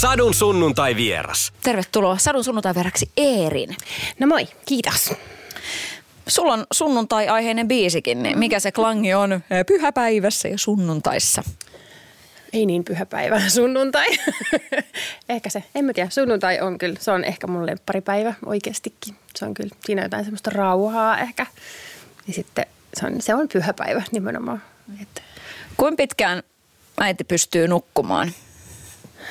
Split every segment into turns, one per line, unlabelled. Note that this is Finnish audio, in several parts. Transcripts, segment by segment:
Sadun sunnuntai vieras.
Tervetuloa Sadun sunnuntai vieraksi Eerin.
No moi, kiitos.
Sulla on sunnuntai-aiheinen biisikin, niin mikä se klangi on pyhäpäivässä ja sunnuntaissa?
Ei niin pyhä päivä, sunnuntai. ehkä se, en mä tiedä, sunnuntai on kyllä, se on ehkä mun lempparipäivä oikeastikin. Se on kyllä, siinä on jotain semmoista rauhaa ehkä. Ja sitten se on, se on pyhä päivä nimenomaan. Että
Kuinka pitkään äiti pystyy nukkumaan?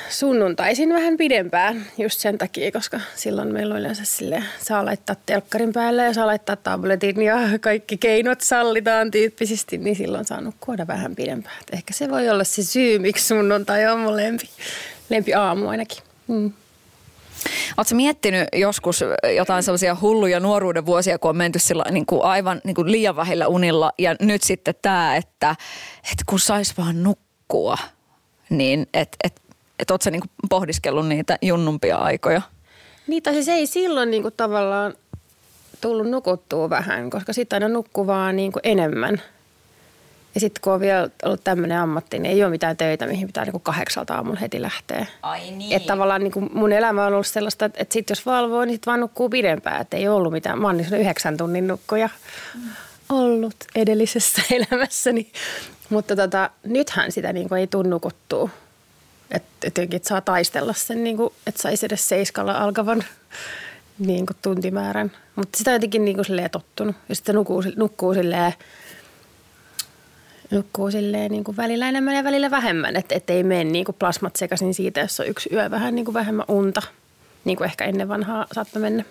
Sunnuntaisin vähän pidempään just sen takia, koska silloin meillä on yleensä sille saa laittaa telkkarin päälle ja saa laittaa tabletin ja kaikki keinot sallitaan tyyppisesti, niin silloin saa nukkua vähän pidempään. Et ehkä se voi olla se syy, miksi sunnuntai on mun lempi, lempi aamu ainakin. Mm.
Oletko miettinyt joskus jotain sellaisia hulluja nuoruuden vuosia, kun on menty sillä, niin kuin aivan niin kuin liian vähillä unilla ja nyt sitten tämä, että, että kun sais vaan nukkua, niin että et, et ootko sä niin kuin pohdiskellut niitä junnumpia aikoja?
Niin, tai siis ei silloin niin kuin tavallaan tullut nukuttua vähän, koska sitten aina nukkuu vaan niin kuin enemmän. Ja sitten kun on vielä ollut tämmöinen ammatti, niin ei ole mitään töitä, mihin pitää niin kuin kahdeksalta aamulla heti lähteä.
Ai niin.
Että tavallaan niin kuin mun elämä on ollut sellaista, että, että sitten jos valvoo, niin sitten vaan nukkuu pidempään. Että ei ollut mitään. Mä oon niin yhdeksän tunnin nukkuja ollut edellisessä elämässäni. Mutta tota, nythän sitä niin kuin ei tunnu nukuttua. Että jotenkin, että saa taistella sen, niin kuin, että saisi edes seiskalla alkavan niin kuin tuntimäärän. Mutta sitä on jotenkin niin kuin silleen tottunut. Ja sitten nukkuu, nukkuu silleen, nukkuu silleen niin kuin välillä enemmän ja välillä vähemmän. Että et ei mene niin kuin plasmat sekaisin siitä, jos on yksi yö vähän niin kuin vähemmän unta. Niin kuin ehkä ennen vanhaa saattoi mennä.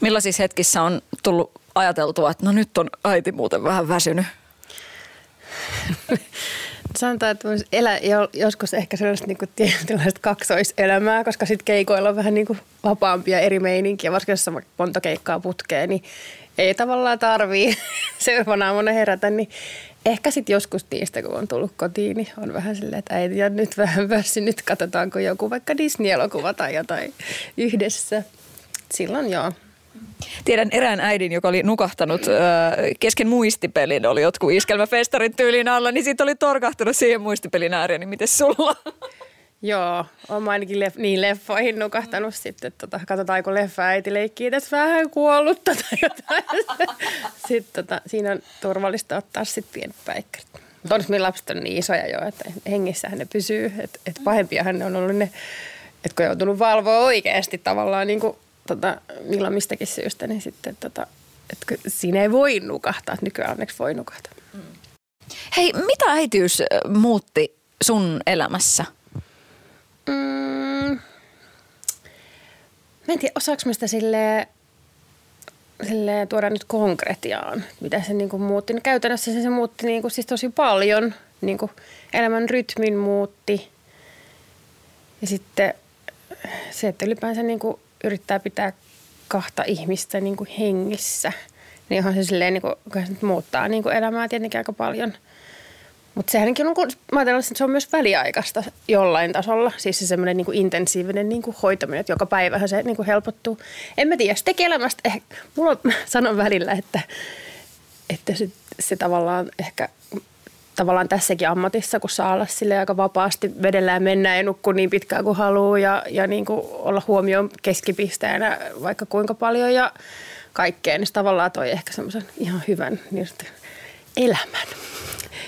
Millaisissa hetkissä on tullut ajateltua, että no nyt on äiti muuten vähän väsynyt?
Sanotaan, että jo- joskus ehkä sellaista niin tietynlaista kaksoiselämää, koska sitten keikoilla on vähän niin kuin vapaampia eri meininkiä. Varsinkin jos on monta keikkaa putkeen, niin ei tavallaan tarvii seuraavana aamuna herätä. Niin ehkä sitten joskus niistä, kun on tullut kotiin, niin on vähän silleen, että äiti on nyt vähän väsynyt. Katsotaanko joku vaikka Disney-elokuva tai jotain yhdessä. Silloin joo.
Tiedän erään äidin, joka oli nukahtanut ö, kesken muistipelin, oli jotkut iskelmäfestarin tyylin alla, niin siitä oli torkahtunut siihen muistipelin ääreen, niin miten sulla?
Joo, olen ainakin leff- niin leffoihin nukahtanut sitten, että tota, katsotaan kun leffa äiti leikkii tässä vähän kuollutta tai jotain. Sitten tota, siinä on turvallista ottaa sitten pienet päikkärit. Mutta onneksi meidän lapset on niin isoja jo, että hengissähän ne pysyy. Että et pahempiahan ne on ollut ne, että kun on joutunut valvoa oikeasti tavallaan niin kuin, tota, milloin mistäkin syystä, niin sitten tota, kun siinä ei voi nukahtaa. Nykyään onneksi voi nukahtaa.
Hei, mitä äitiys muutti sun elämässä?
Mm, mä en tiedä, osaako mä sitä silleen, silleen tuoda nyt konkretiaan, mitä se niin muutti. No käytännössä se, se muutti niin kuin, siis tosi paljon. Niin kuin elämän rytmin muutti. Ja sitten se, että ylipäänsä niin kuin yrittää pitää kahta ihmistä niin kuin hengissä, niin onhan se silleen, niin kuin, muuttaa niin kuin elämää tietenkin aika paljon – mutta sehän on, kun mä ajattelen, että se on myös väliaikaista jollain tasolla. Siis se semmoinen niin intensiivinen niin kuin hoitaminen, että joka päivähän se niin kuin helpottuu. En mä tiedä, se tekee elämästä ehkä, mulla on, sanon välillä, että, että se, se tavallaan ehkä tavallaan tässäkin ammatissa, kun saa olla sille aika vapaasti vedellä ja mennä ja nukkua niin pitkään kuin haluaa ja, ja niin kuin olla huomioon keskipisteenä vaikka kuinka paljon ja kaikkea, niin tavallaan toi ehkä semmoisen ihan hyvän niin elämän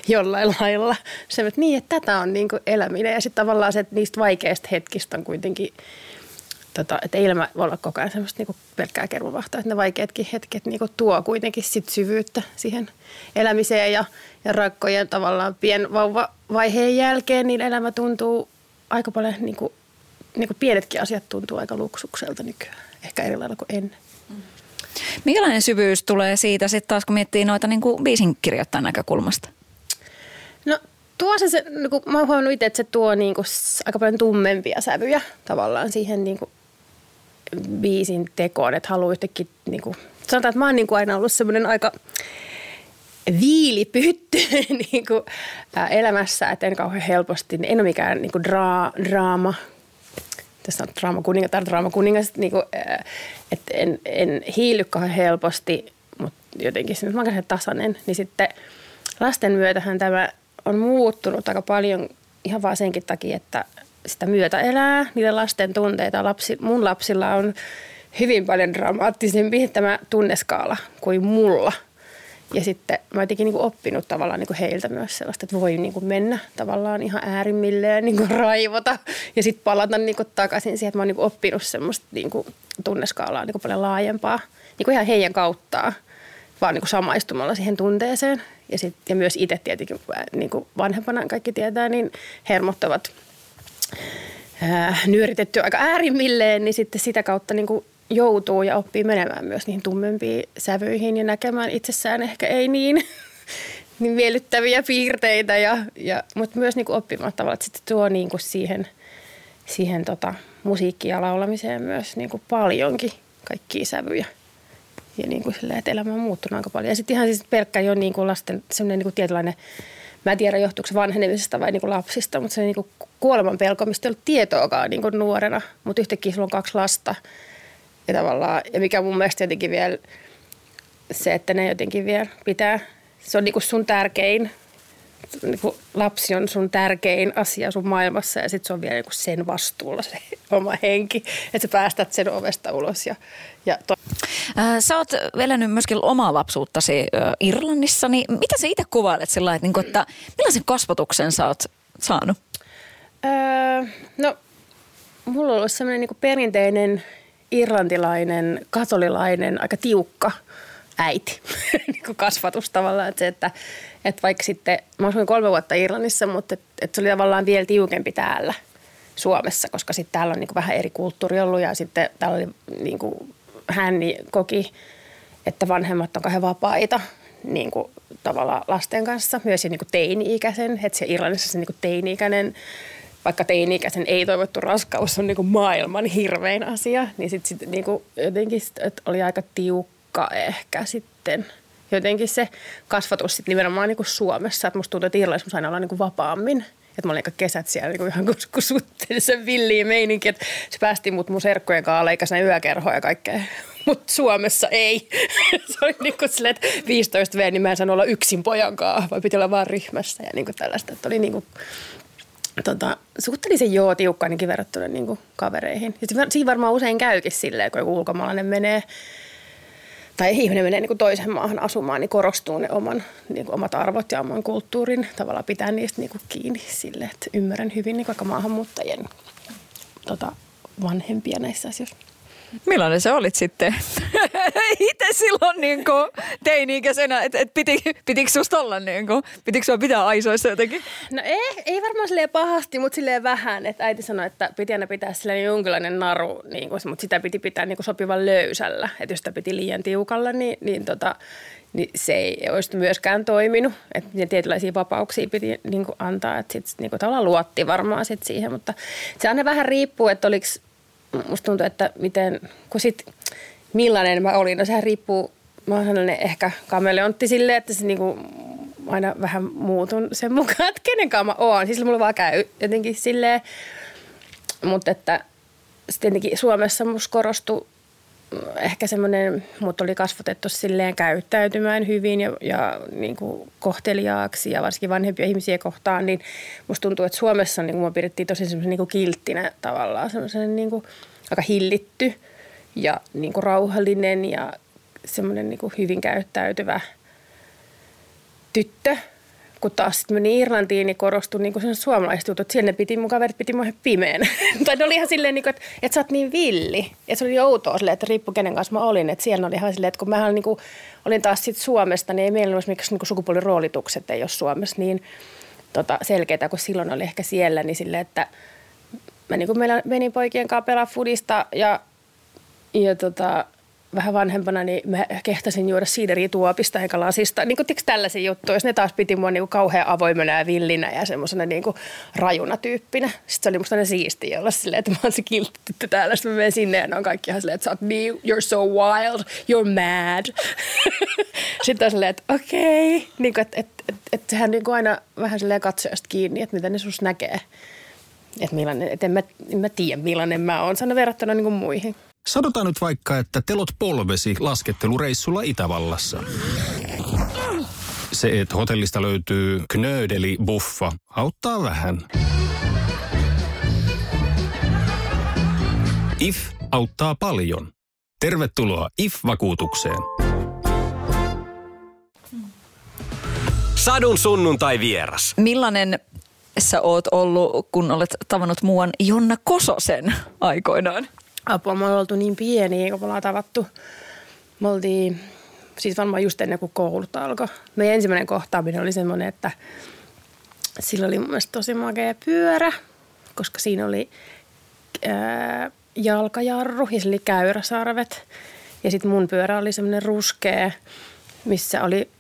jollain lailla. Se, että niin, että tätä on niin kuin eläminen ja sitten tavallaan se, että niistä vaikeista hetkistä on kuitenkin Tota, että ei elämä voi olla koko ajan semmoista niinku pelkkää kermavahtaa, että ne vaikeatkin hetket niinku tuo kuitenkin sit syvyyttä siihen elämiseen ja, ja rakkojen tavallaan pienvauvavaiheen jälkeen, niin elämä tuntuu aika paljon, niinku, niinku pienetkin asiat tuntuu aika luksukselta nykyään, ehkä eri lailla kuin ennen.
Minkälainen syvyys tulee siitä sitten taas, kun miettii noita niin kuin biisin kirjoittajan näkökulmasta?
No tuo se, se niin kuin, mä oon huomannut itse, että se tuo niin kuin, aika paljon tummempia sävyjä tavallaan siihen niin kuin, biisin tekoon, että haluaa yhtäkkiä, niin kuin, sanotaan, että mä oon niin kuin aina ollut semmoinen aika viilipytty niin kuin, ää, elämässä, että en kauhean helposti, en ole mikään niin kuin dra, draama, tässä on draama kuningas, tai draama kuningas, niin kuin, että en, en hiily kauhean helposti, mutta jotenkin se mä olen tasainen, niin sitten lasten myötähän tämä on muuttunut aika paljon ihan vaan senkin takia, että sitä myötä elää, niitä lasten tunteita. Lapsi, mun lapsilla on hyvin paljon dramaattisempi tämä tunneskaala kuin mulla. Ja sitten mä jotenkin niin oppinut tavallaan niin heiltä myös sellaista, että voi niin mennä tavallaan ihan äärimmilleen niin raivota ja sitten palata niin takaisin siihen, että mä oon niin oppinut semmoista niin tunneskaalaa niin paljon laajempaa niin ihan heidän kauttaan, vaan niin samaistumalla siihen tunteeseen. Ja, sit, ja myös itse tietenkin niin vanhempana kaikki tietää, niin hermottavat ää, nyöritetty aika äärimmilleen, niin sitten sitä kautta niin kuin joutuu ja oppii menemään myös niihin tummempiin sävyihin ja näkemään itsessään ehkä ei niin, niin miellyttäviä piirteitä, ja, ja, mutta myös niin kuin oppimaan tavallaan, että sitten tuo niin kuin siihen, siihen tota, musiikkiin ja laulamiseen myös niin kuin paljonkin kaikkia sävyjä. Ja niin kuin silleen, että elämä on muuttunut aika paljon. Ja sitten ihan siis pelkkä jo niin kuin lasten semmoinen niin kuin tietynlainen – Mä en tiedä johtuuko se vanhenemisesta vai niin kuin lapsista, mutta se niin kuin kuoleman pelko, mistä ei ollut tietoakaan niin kuin nuorena. Mutta yhtäkkiä sulla on kaksi lasta. Ja, tavallaan, ja mikä mun mielestä jotenkin vielä se, että ne jotenkin vielä pitää, se on niin kuin sun tärkein niin kuin lapsi on sun tärkein asia sun maailmassa ja sitten se on vielä niin kuin sen vastuulla se oma henki, että sä päästät sen ovesta ulos. Ja, ja to-
Sä oot elänyt myöskin omaa lapsuuttasi Irlannissa, niin mitä sä itse kuvailet sillä että, niin että millaisen kasvatuksen sä oot saanut?
Öö, no, mulla on ollut sellainen niin perinteinen irlantilainen, katolilainen, aika tiukka äiti niin kasvatus tavallaan. Että se, että, että vaikka sitten, mä asuin kolme vuotta Irlannissa, mutta että, että se oli tavallaan vielä tiukempi täällä Suomessa, koska sitten täällä on niin vähän eri kulttuuri ollut ja sitten täällä oli niin kuin, hän niin koki, että vanhemmat on kauhean vapaita niin kuin, tavallaan lasten kanssa, myös niin kuin teini-ikäisen, että se Irlannissa se niin kuin teini-ikäinen vaikka teini-ikäisen ei-toivottu raskaus on niin kuin maailman hirvein asia, niin sitten sit, niin kuin jotenkin sit, oli aika tiukka ehkä sitten jotenkin se kasvatus sitten nimenomaan niin kuin Suomessa. Että musta tuntuu, että Irlannissa aina olla niin kuin vapaammin – että mä olin kesät siellä niin kuin ihan kuin suhteellisen villiin meininki, että se päästi mut mun serkkojen kanssa leikäs yökerhoja ja kaikkea. Mutta Suomessa ei. se oli niin kuin silleen, että 15 V, niin mä en saanut olla yksin pojan kanssa, vai piti olla vaan ryhmässä ja niin kuin tällaista. Että oli niin kuin, tota, suhteellisen joo tiukka ainakin verrattuna niin kuin kavereihin. Ja siinä varmaan usein käykin silleen, kun joku ulkomaalainen menee tai ihminen menee niin kuin toiseen maahan asumaan, niin korostuu ne oman, niin kuin omat arvot ja oman kulttuurin. Tavallaan pitää niistä niin kuin kiinni sille, että ymmärrän hyvin niin vaikka maahanmuuttajien tota, vanhempia näissä asioissa.
Millainen se olit sitten itse silloin niin teini-ikäisenä, että et piti, pitikö susta olla niin kuin, pitikö pitää aisoissa jotenkin?
No ei, ei varmaan silleen pahasti, mutta silleen vähän, että äiti sanoi, että piti aina pitää silleen jonkinlainen naru, niin kuin, mutta sitä piti pitää niin kuin sopivan löysällä, että jos sitä piti liian tiukalla, niin, niin tota, niin se ei olisi myöskään toiminut. Että tietynlaisia vapauksia piti niin kuin antaa, että sitten niin kuin tavallaan luotti varmaan sit siihen, mutta se aina vähän riippuu, että oliko musta tuntuu, että miten, kun sit, millainen mä olin, no sehän riippuu, mä oon sellainen ehkä kameleontti silleen, että se niinku aina vähän muutun sen mukaan, että kenen kanssa mä oon. Siis mulla vaan käy jotenkin silleen, mutta että sitten tietenkin Suomessa musta korostui ehkä semmoinen, mut oli kasvatettu silleen käyttäytymään hyvin ja, ja niin kuin kohteliaaksi ja varsinkin vanhempia ihmisiä kohtaan, niin musta tuntuu, että Suomessa niin kuin pidettiin tosi semmoisen niin kuin kilttinä tavallaan, semmoisen niin kuin aika hillitty ja niin kuin rauhallinen ja semmoinen niin kuin hyvin käyttäytyvä tyttö – kun taas sitten meni Irlantiin, niin korostui niin sen suomalaiset jutut. Siellä ne piti, mun kaverit piti mua pimeän. tai ne oli ihan silleen, niin kuin, että, että sä oot niin villi. Ja se oli outoa silleen, että riippui kenen kanssa mä olin. Että siellä oli ihan silleen, että kun mä niin kuin, olin taas sitten Suomesta, niin ei meillä olisi miksi niin sukupuoliroolitukset ei ole Suomessa niin tota, selkeitä, kun silloin oli ehkä siellä. Niin silleen, että mä niin kuin menin poikien kanssa pelaa fudista ja, ja tota, vähän vanhempana, niin mä kehtasin juoda siideriä tuopista eikä lasista. Niin kuin tällaisia juttuja. Ne taas piti mua niin kuin kauhean avoimena ja villinä ja semmoisena niin kuin rajuna tyyppinä. Sitten se oli musta siistiä olla silleen, että mä oon se kiltti täällä. Sitten mä menen sinne ja ne on kaikki ihan silleen, että sä oot niin, you're so wild, you're mad. Sitten on silleen, että okei. Okay. Niin kuin, että, että, että, että sehän niin kuin aina vähän silleen katsojasta kiinni, että mitä ne sus näkee. Että, millainen, että en, mä, en mä tiedä millainen mä oon, sana verrattuna niin kuin muihin.
Sanotaan nyt vaikka, että telot polvesi laskettelureissulla Itävallassa. Se, että hotellista löytyy knöydeli buffa, auttaa vähän. IF auttaa paljon. Tervetuloa IF-vakuutukseen.
Sadun sunnuntai vieras.
Millainen sä oot ollut, kun olet tavannut muuan Jonna Kososen aikoinaan?
Apua, me oltu niin pieniä, kun me ollaan tavattu. Me oltiin siis varmaan just ennen kuin koulut alkoi. Meidän ensimmäinen kohtaaminen oli semmoinen, että sillä oli mun mielestä tosi makea pyörä, koska siinä oli ää, jalkajarru ja sillä oli käyräsarvet. Ja sitten mun pyörä oli semmoinen ruskea, missä oli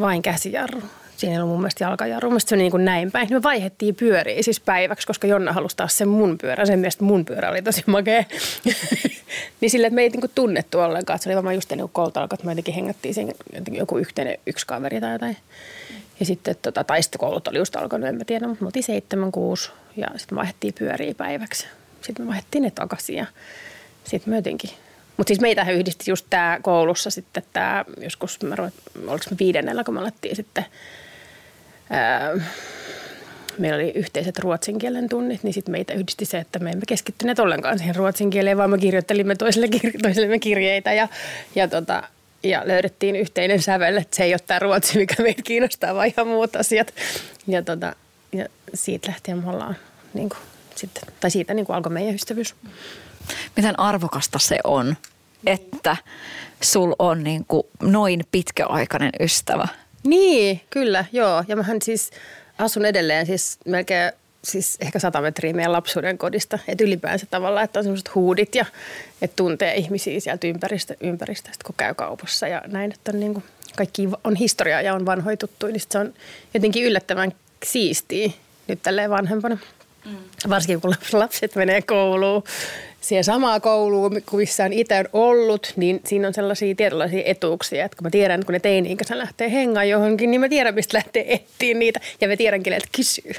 vain käsijarru siinä ei ollut mun mielestä jalkajarru. Mun se oli niin kuin näin päin. Me vaihettiin pyöriä siis päiväksi, koska Jonna halusi taas sen mun pyörä. Sen mielestä mun pyörä oli tosi makea. niin sille, että me ei niin kuin tunnettu ollenkaan. Se oli varmaan just ennen kuin että me jotenkin hengättiin sen joku yhteinen yksi kaveri tai jotain. Ja sitten, tota, tai sitten koulut oli just alkanut, en mä tiedä, mutta me oltiin seitsemän, kuusi ja sitten vaihdettiin pyöriä päiväksi. Sitten me vaihdettiin ne takaisin ja sitten me jotenkin mutta siis meitä yhdisti just tämä koulussa sitten tämä, joskus, mä ruvet, oliko me viidennellä, kun me alettiin sitten meillä oli yhteiset ruotsin kielen tunnit, niin sitten meitä yhdisti se, että me emme keskittyneet ollenkaan siihen ruotsin kieleen, vaan me kirjoittelimme toiselle, toisellemme kirjeitä ja, ja, tota, ja löydettiin yhteinen sävel, että se ei ole tämä ruotsi, mikä meitä kiinnostaa, vaan ihan muut asiat. Ja, tota, ja siitä lähtien me ollaan, niin kuin, sitten, tai siitä niin kuin alkoi meidän ystävyys.
Miten arvokasta se on, että sul on niin kuin noin pitkäaikainen ystävä –
niin, kyllä, joo. Ja mähän siis asun edelleen siis melkein siis ehkä sata metriä meidän lapsuuden kodista. Että ylipäänsä tavallaan, että on semmoiset huudit ja että tuntee ihmisiä sieltä ympäristö, ympäristöstä, kun käy kaupassa ja näin. Että on niin kuin, kaikki on historiaa ja on vanhoja tuttuja, niin se on jotenkin yllättävän siistiä nyt tälleen vanhempana. Mm. Varsinkin kun lapset menee kouluun siihen samaan kouluun, missä on itse ollut, niin siinä on sellaisia tietynlaisia etuuksia, että kun mä tiedän, että kun ne teini-ikäisenä lähtee hengaan johonkin, niin mä tiedän, mistä lähtee etsiä niitä ja mä tiedänkin, että kysyy.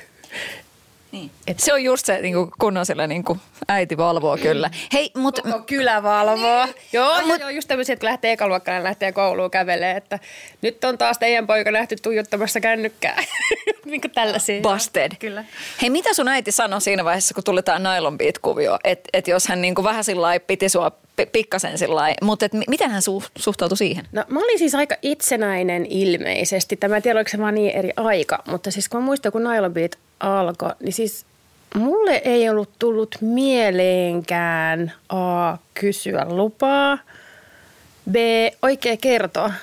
Niin. Et se on just se, niin kun on siellä niin kuin, äiti valvoo kyllä.
Hei, mut, Koko kylä valvoo. Niin. Joo, mut, joo, just tämmöisiä, että kun lähtee ekaluokkana lähtee kouluun kävelee, että nyt on taas teidän poika nähty tuijottamassa kännykkää. niin kuin tällaisia.
Busted. Kyllä. Hei, mitä sun äiti sanoi siinä vaiheessa, kun tuli tämä nylon beat-kuvio? Että et jos hän niin kuin vähän sillä piti sua pikkasen sillä mutta miten hän su- suhtautui siihen?
No mä olin siis aika itsenäinen ilmeisesti. Tämä tiedä, oliko se vaan niin eri aika, mutta siis kun mä muistan, kun Nylon Beat alkoi, niin siis mulle ei ollut tullut mieleenkään A, kysyä lupaa, B, oikein kertoa.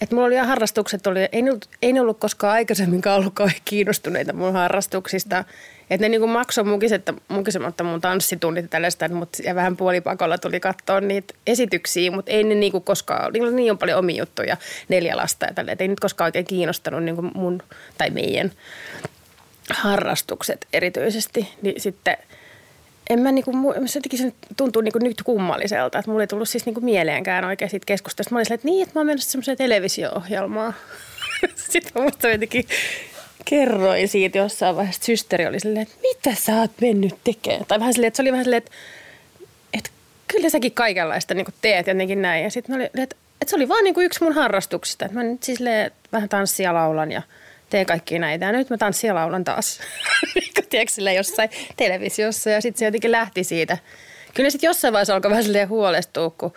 Että mulla oli ihan harrastukset, oli, ei, ollut, ei ollut koskaan aikaisemminkaan ollut kiinnostuneita mun harrastuksista. Että ne niinku maksoi mukiset, mukisematta mun tanssitunnit ja tällaista, mutta ja vähän puolipakolla tuli katsoa niitä esityksiä, mutta ei ne niinku koskaan, niillä niin on paljon omia juttuja, neljä lasta ja tälleen, ei nyt koskaan oikein kiinnostanut niinku mun tai meidän harrastukset erityisesti, niin sitten en mä niinku, se se tuntuu niinku nyt kummalliselta, että mulla ei tullut siis niinku mieleenkään oikein siitä keskustelusta. Mä olin että niin, että mä oon menossa semmoiseen televisio-ohjelmaan. sitten mä muistan jotenkin kerroin siitä jossain vaiheessa, systeri oli silleen, että mitä sä oot mennyt tekemään? Tai vähän silleen, että se oli vähän silleen, että, että kyllä säkin kaikenlaista niin teet jotenkin näin. Ja sitten mä olin, että, että se oli vaan niin yksi mun harrastuksista. Että mä nyt siis vähän tanssia laulan ja teen kaikki näitä. Ja nyt mä tanssin ja laulan taas. Niin tiedätkö, sille jossain televisiossa ja sitten se jotenkin lähti siitä. Kyllä sitten jossain vaiheessa alkoi vähän silleen huolestua, kun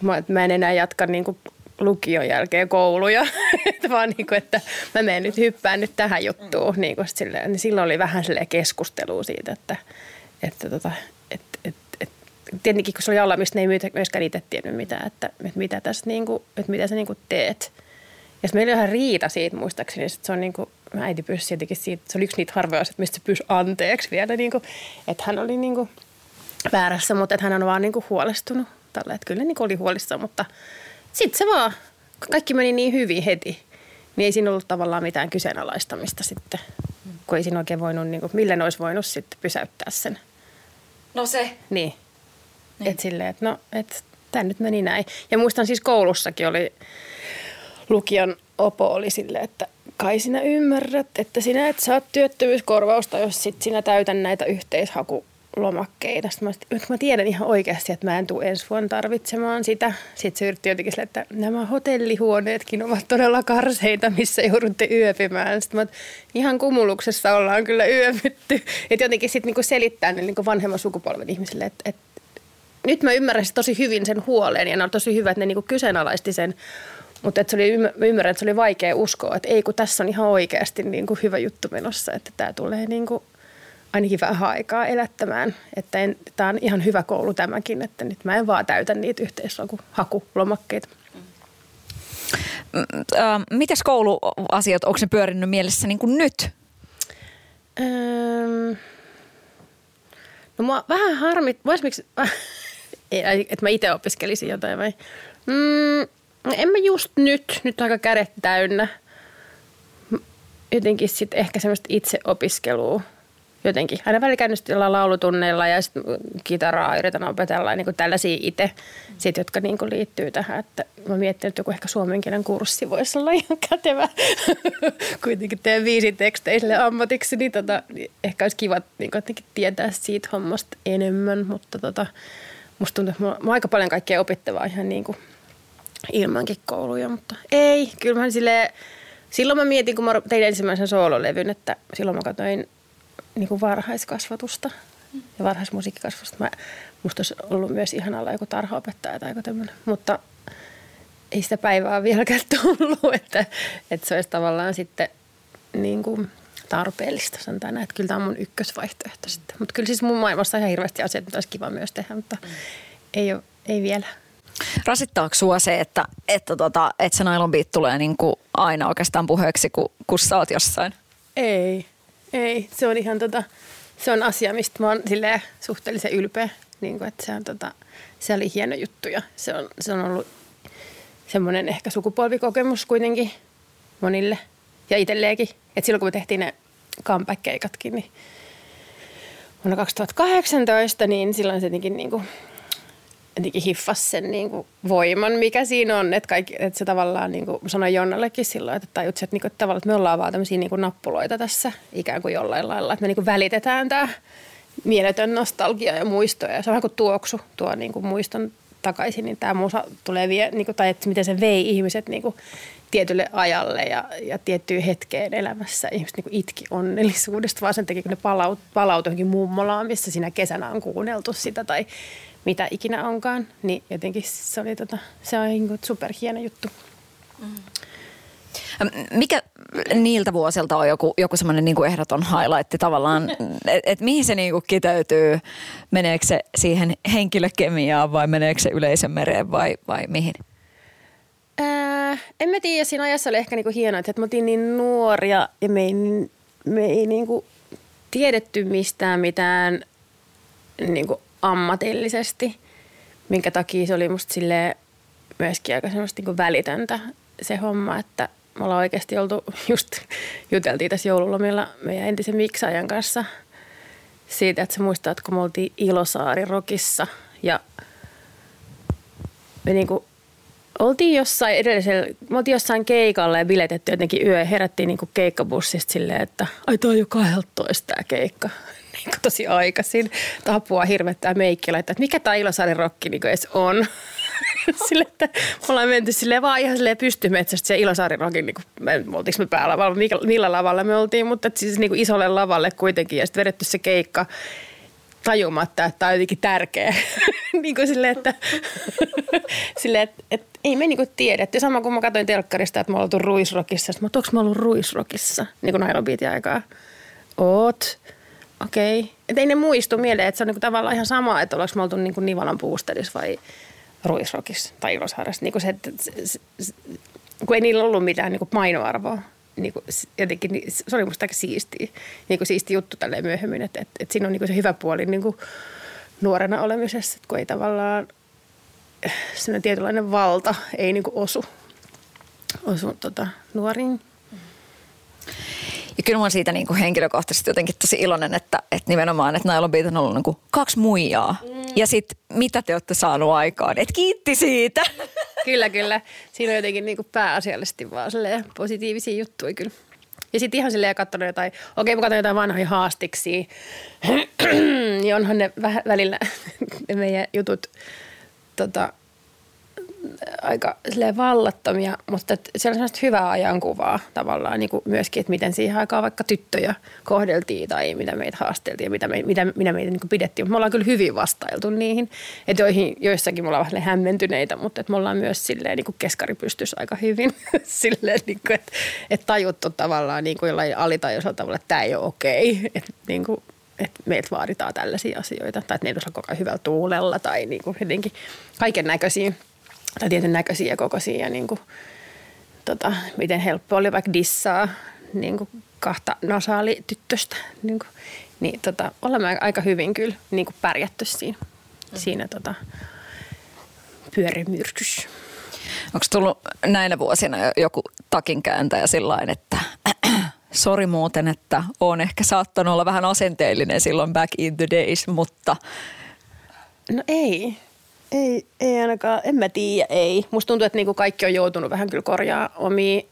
mä, mä en enää jatka niin kuin lukion jälkeen kouluja, että vaan niin kuin, että mä menen nyt hyppään nyt tähän juttuun. Niin kuin silleen, niin silloin oli vähän silleen keskustelua siitä, että, että, tota, että, että, että tietenkin kun se oli alla, mistä ne ei myöskään itse tiennyt mitään, että, että mitä tässä niin kuin, että mitä sä niin kuin teet. Ja meillä oli ihan riita siitä muistaakseni, että se on niin kuin, äiti pyysi jotenkin siitä, se oli yksi niitä harvoja asioita, mistä se pyysi anteeksi vielä, niin kuin, että hän oli niin kuin väärässä, mutta että hän on vaan niin kuin huolestunut tällä, että kyllä niin oli huolissaan, mutta sitten se vaan, kaikki meni niin hyvin heti, niin ei siinä ollut tavallaan mitään kyseenalaistamista sitten, kun ei siinä oikein voinut, niin kuin, millä ne olisi voinut sitten pysäyttää sen.
No se.
Niin. niin. Että silleen, että no, että tämä nyt meni näin. Ja muistan siis koulussakin oli lukion opo oli silleen, että kai sinä ymmärrät, että sinä et saa työttömyyskorvausta, jos sit sinä täytän näitä yhteishakulomakkeita. Sitten mä, sit, mä tiedän ihan oikeasti, että mä en tule ensi vuonna tarvitsemaan sitä. Sitten se yritti jotenkin sille, että nämä hotellihuoneetkin ovat todella karseita, missä joudutte yöpymään. Sitten mä, ihan kumuluksessa ollaan kyllä yöpytty. Että jotenkin sitten niinku selittää ne niinku vanhemman sukupolven ihmisille, että, että nyt mä ymmärrän tosi hyvin sen huolen ja ne on tosi hyvä, että ne niinku kyseenalaisti sen mutta se oli, ymmärrän, että se oli vaikea uskoa, että ei kun tässä on ihan oikeasti niin kuin hyvä juttu menossa, että tämä tulee niin kuin ainakin vähän aikaa elättämään. Että tämä on ihan hyvä koulu tämäkin, että nyt mä en vaan täytä niitä yhteishakulomakkeita.
Mitäs kouluasiat, onko ne pyörinyt mielessä niin kuin nyt? Öö,
no mua vähän harmit, vois miksi, että mä itse opiskelisin jotain vai? Mm, en mä just nyt, nyt aika kädet täynnä. Jotenkin sitten ehkä semmoista itseopiskelua jotenkin. Aina välillä käynyt laulutunneilla ja sitten kitaraa yritän opetella niin kuin tällaisia itse, sit, jotka niin kuin liittyy tähän. Että mä mietin, että joku ehkä suomen kielen kurssi voisi olla ihan kätevä. Kuitenkin teen viisi teksteiselle ammatiksi, niin, tota, niin ehkä olisi kiva niin kuin tietää siitä hommasta enemmän. Mutta tota, musta tuntuu, että mulla on aika paljon kaikkea opittavaa ihan niin kuin – ilmankin kouluja, mutta ei. Kyllä mä silleen, silloin mä mietin, kun mä tein ensimmäisen soololevyn, että silloin mä katsoin niin kuin varhaiskasvatusta ja varhaismusiikkikasvatusta. Mä, musta olisi ollut myös ihan alla joku tarhaopettaja tai joku tämmöinen, mutta ei sitä päivää vieläkään tullut, että, että se olisi tavallaan sitten niin kuin tarpeellista, sanotaan näin. Että kyllä tämä on mun ykkösvaihtoehto sitten. Mutta kyllä siis mun maailmassa on ihan hirveästi asioita, mitä olisi kiva myös tehdä, mutta mm. ei, ole, ei vielä.
Rasittaako sua se, että, että, tota, että se Nylon Beat tulee niin kuin aina oikeastaan puheeksi, kun, kun sä oot jossain?
Ei, ei. Se on ihan tota, se on asia, mistä mä oon suhteellisen ylpeä. Niin kuin, että se, on, tota, se oli hieno juttu ja se on, se on ollut semmoinen ehkä sukupolvikokemus kuitenkin monille ja itselleenkin. Että silloin kun me tehtiin ne comeback-keikatkin, niin vuonna 2018, niin silloin se jotenkin niin kuin jotenkin hiffas sen niin kuin voiman, mikä siinä on. Että, kaikki, että se tavallaan, niin kuin sanoin Jonnallekin silloin, että tajut, että, niin kuin, että, tavallaan, että me ollaan vaan tämmöisiä niin kuin nappuloita tässä ikään kuin jollain lailla. Että me niin kuin välitetään tämä mieletön nostalgia ja muistoja. Ja se on vähän kuin tuoksu tuo niin kuin muiston takaisin, niin tämä musa tulee vie, niin kuin, tai että miten se vei ihmiset niin kuin tietylle ajalle ja, ja tiettyyn hetkeen elämässä. Ihmiset niin itki onnellisuudesta, vaan sen takia, kun ne palaut, palautui johonkin mummolaan, missä siinä kesänä on kuunneltu sitä tai mitä ikinä onkaan, niin jotenkin se oli tota, se on niin superhieno juttu. Mm.
Mikä niiltä vuosilta on joku, joku semmoinen niin ehdoton highlight tavallaan, että et mihin se niin kuin kiteytyy? Meneekö se siihen henkilökemiaan vai meneekö se yleisen mereen vai, vai mihin?
Ää, en mä tiedä, siinä ajassa oli ehkä niinku hienoa, että me oltiin niin nuoria ja me ei, me ei niinku tiedetty mistään mitään niinku ammatillisesti, minkä takia se oli musta sille myöskin aika semmoista niin välitöntä se homma, että me ollaan oikeasti oltu, just juteltiin tässä joululomilla meidän entisen miksaajan kanssa siitä, että sä muistat, kun me oltiin Ilosaari Rokissa ja me niinku oltiin jossain edellisellä, me oltiin jossain keikalla ja biletetty jotenkin yö ja herättiin niinku keikkabussista silleen, että ai toi on jo 12 tämä keikka niin tosi aikaisin. Tapua hirvettää meikki että mikä tämä Ilosaaren rokki niin edes on. sille, että me ollaan menty silleen vaan ihan silleen pystymetsästä se Ilosaaren rokin, niin kuin, me, oltiinko me päällä, millä, millä lavalla me oltiin, mutta siis niin kuin isolle lavalle kuitenkin ja sitten vedetty se keikka tajumatta, että tämä on jotenkin tärkeä. niin kuin silleen, että, silleen, että, että ei me niinku tiedä. Että sama kuin mä katsoin telkkarista, että mä oon ollut ruisrokissa. Sitten mä onko mä ollut ruisrokissa, niin kuin aikaa. Oot. Okei. Okay. Ei ne muistu mieleen, että se on niinku tavallaan ihan sama, että ollaanko me oltu niinku Nivalan puustelis vai Ruisrokissa tai Ilosaaressa. Niinku se, että, se, se, se, kun ei niillä ollut mitään niinku painoarvoa. Niinku, jotenkin, niin se oli musta aika siistiä, niinku siisti juttu tälleen myöhemmin, että, että, että siinä on niinku se hyvä puoli niinku nuorena olemisessa, että kun ei tavallaan sellainen tietynlainen valta ei niin kuin osu, osu tota, nuoriin.
Ja kyllä mä oon siitä niin kuin henkilökohtaisesti jotenkin tosi iloinen, että, että nimenomaan, että Nylon Beat on ollut niin kuin kaksi muijaa. Mm. Ja sitten mitä te olette saanut aikaan? Et kiitti siitä.
Kyllä, kyllä. Siinä on jotenkin niin kuin pääasiallisesti vaan positiivisia juttuja kyllä. Ja sitten ihan silleen katsonut jotain, okei mä katson jotain vanhoja haastiksi, niin onhan ne vähän välillä ne meidän jutut tota, aika vallattomia, mutta siellä on sellaista hyvää ajankuvaa tavallaan niin kuin myöskin, että miten siihen aikaan vaikka tyttöjä kohdeltiin tai mitä meitä haasteltiin ja mitä, me, mitä, mitä meitä niin pidettiin. me ollaan kyllä hyvin vastailtu niihin, että joihin, joissakin me ollaan vähän hämmentyneitä, mutta että me ollaan myös silleen niin kuin keskari pystyisi aika hyvin silleen, niin kuin, että, että tajuttu tavallaan niin kuin jollain alitajuisella tavalla, että tämä ei ole okei, että niin kuin, että meiltä vaaditaan tällaisia asioita, tai että ne ei koko ajan hyvällä tuulella, tai niin kuin jotenkin kaiken näköisiä tai tietyn näköisiä ja kokoisia ja niin kuin, tota, miten helppo oli vaikka dissaa niin kuin kahta nasaalityttöstä. Niin, kuin, niin tota, olemme aika hyvin kyllä niin kuin pärjätty siinä, mm. siinä tota, pyörimyrkys.
Onko tullut näinä vuosina joku takinkääntäjä sillä että sori muuten, että on ehkä saattanut olla vähän asenteellinen silloin back in the days, mutta...
No ei. Ei, ei ainakaan, en mä tiedä, ei. Musta tuntuu, että niinku kaikki on joutunut vähän kyllä korjaa omia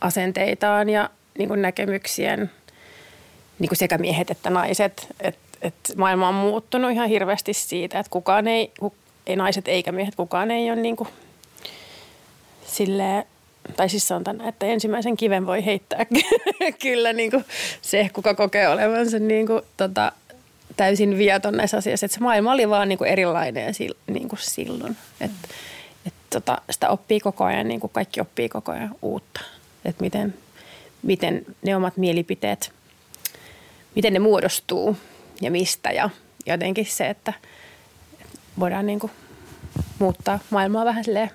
asenteitaan ja niinku näkemyksien, niinku sekä miehet että naiset. Et, et maailma on muuttunut ihan hirveästi siitä, että kukaan ei, ei naiset eikä miehet, kukaan ei ole niinku silleen, tai siis tänne, että ensimmäisen kiven voi heittää kyllä niin kuin se, kuka kokee olevansa niin kuin, tota, täysin viaton näissä asioissa. Että se maailma oli vaan niin kuin erilainen niin kuin silloin. Että et tota, sitä oppii koko ajan, niin kuin kaikki oppii koko ajan uutta. Että miten, miten ne omat mielipiteet, miten ne muodostuu ja mistä. Ja jotenkin se, että voidaan niin kuin muuttaa maailmaa vähän silleen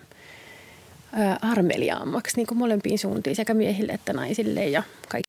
armeliaammaksi niin kuin molempiin suuntiin sekä miehille että naisille ja kaikki.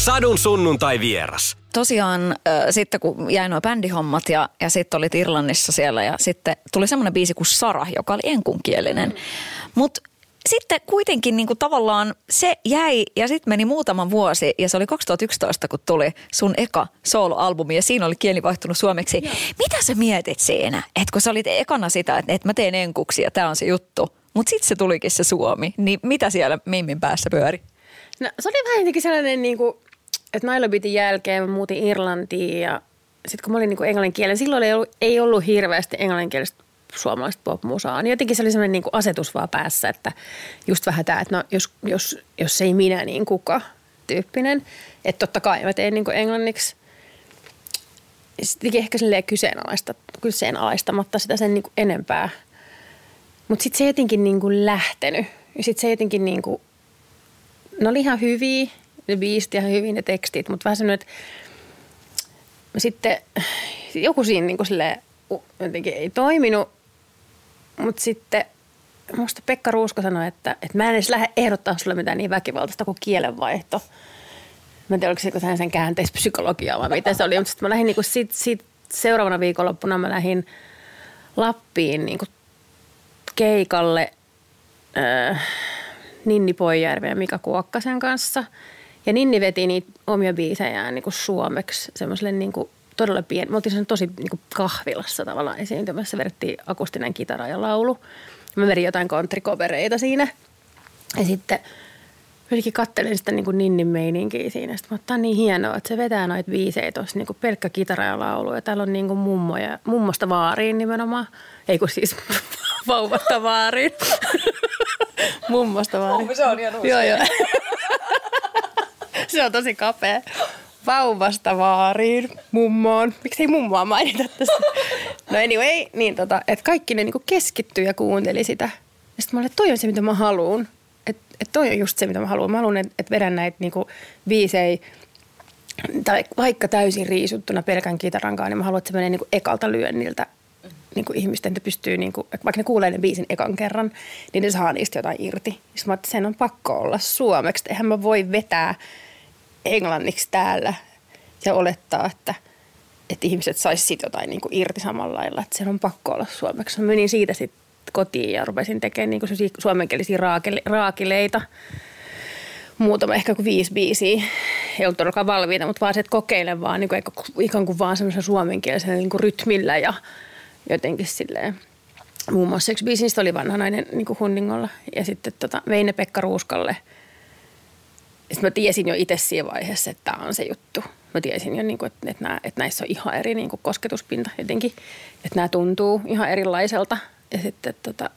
Sadun sunnuntai vieras.
Tosiaan äh, sitten kun jäi nuo bändihommat ja, ja sitten olit Irlannissa siellä ja sitten tuli semmoinen biisi kuin Sara, joka oli enkunkielinen. Mm. Mutta sitten kuitenkin niin kuin tavallaan se jäi ja sitten meni muutama vuosi ja se oli 2011, kun tuli sun eka soloalbumi ja siinä oli kieli vaihtunut suomeksi. Joo. Mitä sä mietit siinä, että kun sä olit ekana sitä, että, että mä teen enkuksi ja tämä on se juttu, mutta sitten se tulikin se Suomi, niin mitä siellä Mimmin päässä pyöri?
No se oli vähän jotenkin sellainen niin kuin että Nailobitin jälkeen mä muutin Irlantiin ja sitten kun mä olin niin englanninkielinen, silloin ei ollut, ei ollut hirveästi englanninkielistä suomalaista popmusaa. Niin jotenkin se oli sellainen niin kuin asetus vaan päässä, että just vähän tämä, että no jos, jos, jos ei minä, niin kuka tyyppinen. Että totta kai mä teen niin kuin englanniksi. Sittenkin ehkä silleen kyseenalaista, kyseenalaistamatta sitä sen niin kuin enempää. Mutta sitten se jotenkin niin kuin lähtenyt. Ja sitten se jotenkin niin kuin, ne oli ihan hyviä ne biisit ihan hyvin ne tekstit, mutta vähän semmoinen, että sitten joku siinä niin kuin silleen, jotenkin ei toiminut, mutta sitten musta Pekka Ruusko sanoi, että, että mä en edes lähde ehdottaa sulle mitään niin väkivaltaista kuin kielenvaihto. Mä en tiedä, oliko se sen käänteispsykologiaa vai miten se oli, mutta sitten mä lähdin niin kuin sit, sit seuraavana viikonloppuna mä lähdin Lappiin niin kuin keikalle äh, Ninni Poijärven ja Mika Kuokkasen kanssa – ja Ninni veti niitä omia biisejään niin kuin suomeksi semmoiselle niin kuin todella pieni. Me oltiin tosi niin kuin kahvilassa tavallaan esiintymässä. Vedettiin akustinen kitara ja laulu. Mä vedin jotain kontrikovereita siinä. Ja sitten jotenkin kattelin sitä niin kuin Ninnin meininkiä siinä. Sitten mä oon niin hienoa, että se vetää noita biisejä tuossa niin kuin pelkkä kitara ja laulu. Ja täällä on niin kuin mummoja, mummosta vaariin nimenomaan. Ei kun siis vauvasta vaariin. mummosta vaariin.
se on ihan
Joo, joo. se on tosi kapea. Vauvasta vaariin, mummoon. Miksi ei mummoa mainita tästä? No anyway, niin tota, että kaikki ne niinku keskittyi ja kuunteli sitä. Ja sitten mä olin, että toi on se, mitä mä haluan. Että et toi on just se, mitä mä haluan. Mä haluan, että et vedän näitä niinku viisei tai vaikka täysin riisuttuna pelkän kitarankaan, niin mä haluan, että se menee niin kuin ekalta lyönniltä niin kuin ihmisten, että pystyy, niin kuin, vaikka ne kuulee ne biisin ekan kerran, niin ne saa niistä jotain irti. Sitten mä että sen on pakko olla suomeksi. Eihän mä voi vetää englanniksi täällä ja olettaa, että, että ihmiset saisi siitä jotain niin kuin irti samalla lailla. Että sen on pakko olla suomeksi. Mä menin siitä sitten kotiin ja rupesin tekemään niin kuin suomenkielisiä raakile, raakileita. Muutama ehkä kuin viisi biisiä. Ei ollut todellakaan valmiita, mutta vaan se, että kokeilen vaan niin kuin, ikään kuin vaan semmoisen suomenkielisen niin kuin rytmillä ja jotenkin silleen. Muun muassa yksi biisistä oli vanha nainen niin kuin Hunningolla ja sitten tota, vein ne Pekka Ruuskalle. Sitten mä tiesin jo itse siinä vaiheessa, että tämä on se juttu. Mä tiesin jo, niin kuin, että, näissä on ihan eri niin kuin kosketuspinta jotenkin. Että nämä tuntuu ihan erilaiselta. Ja sitten tota,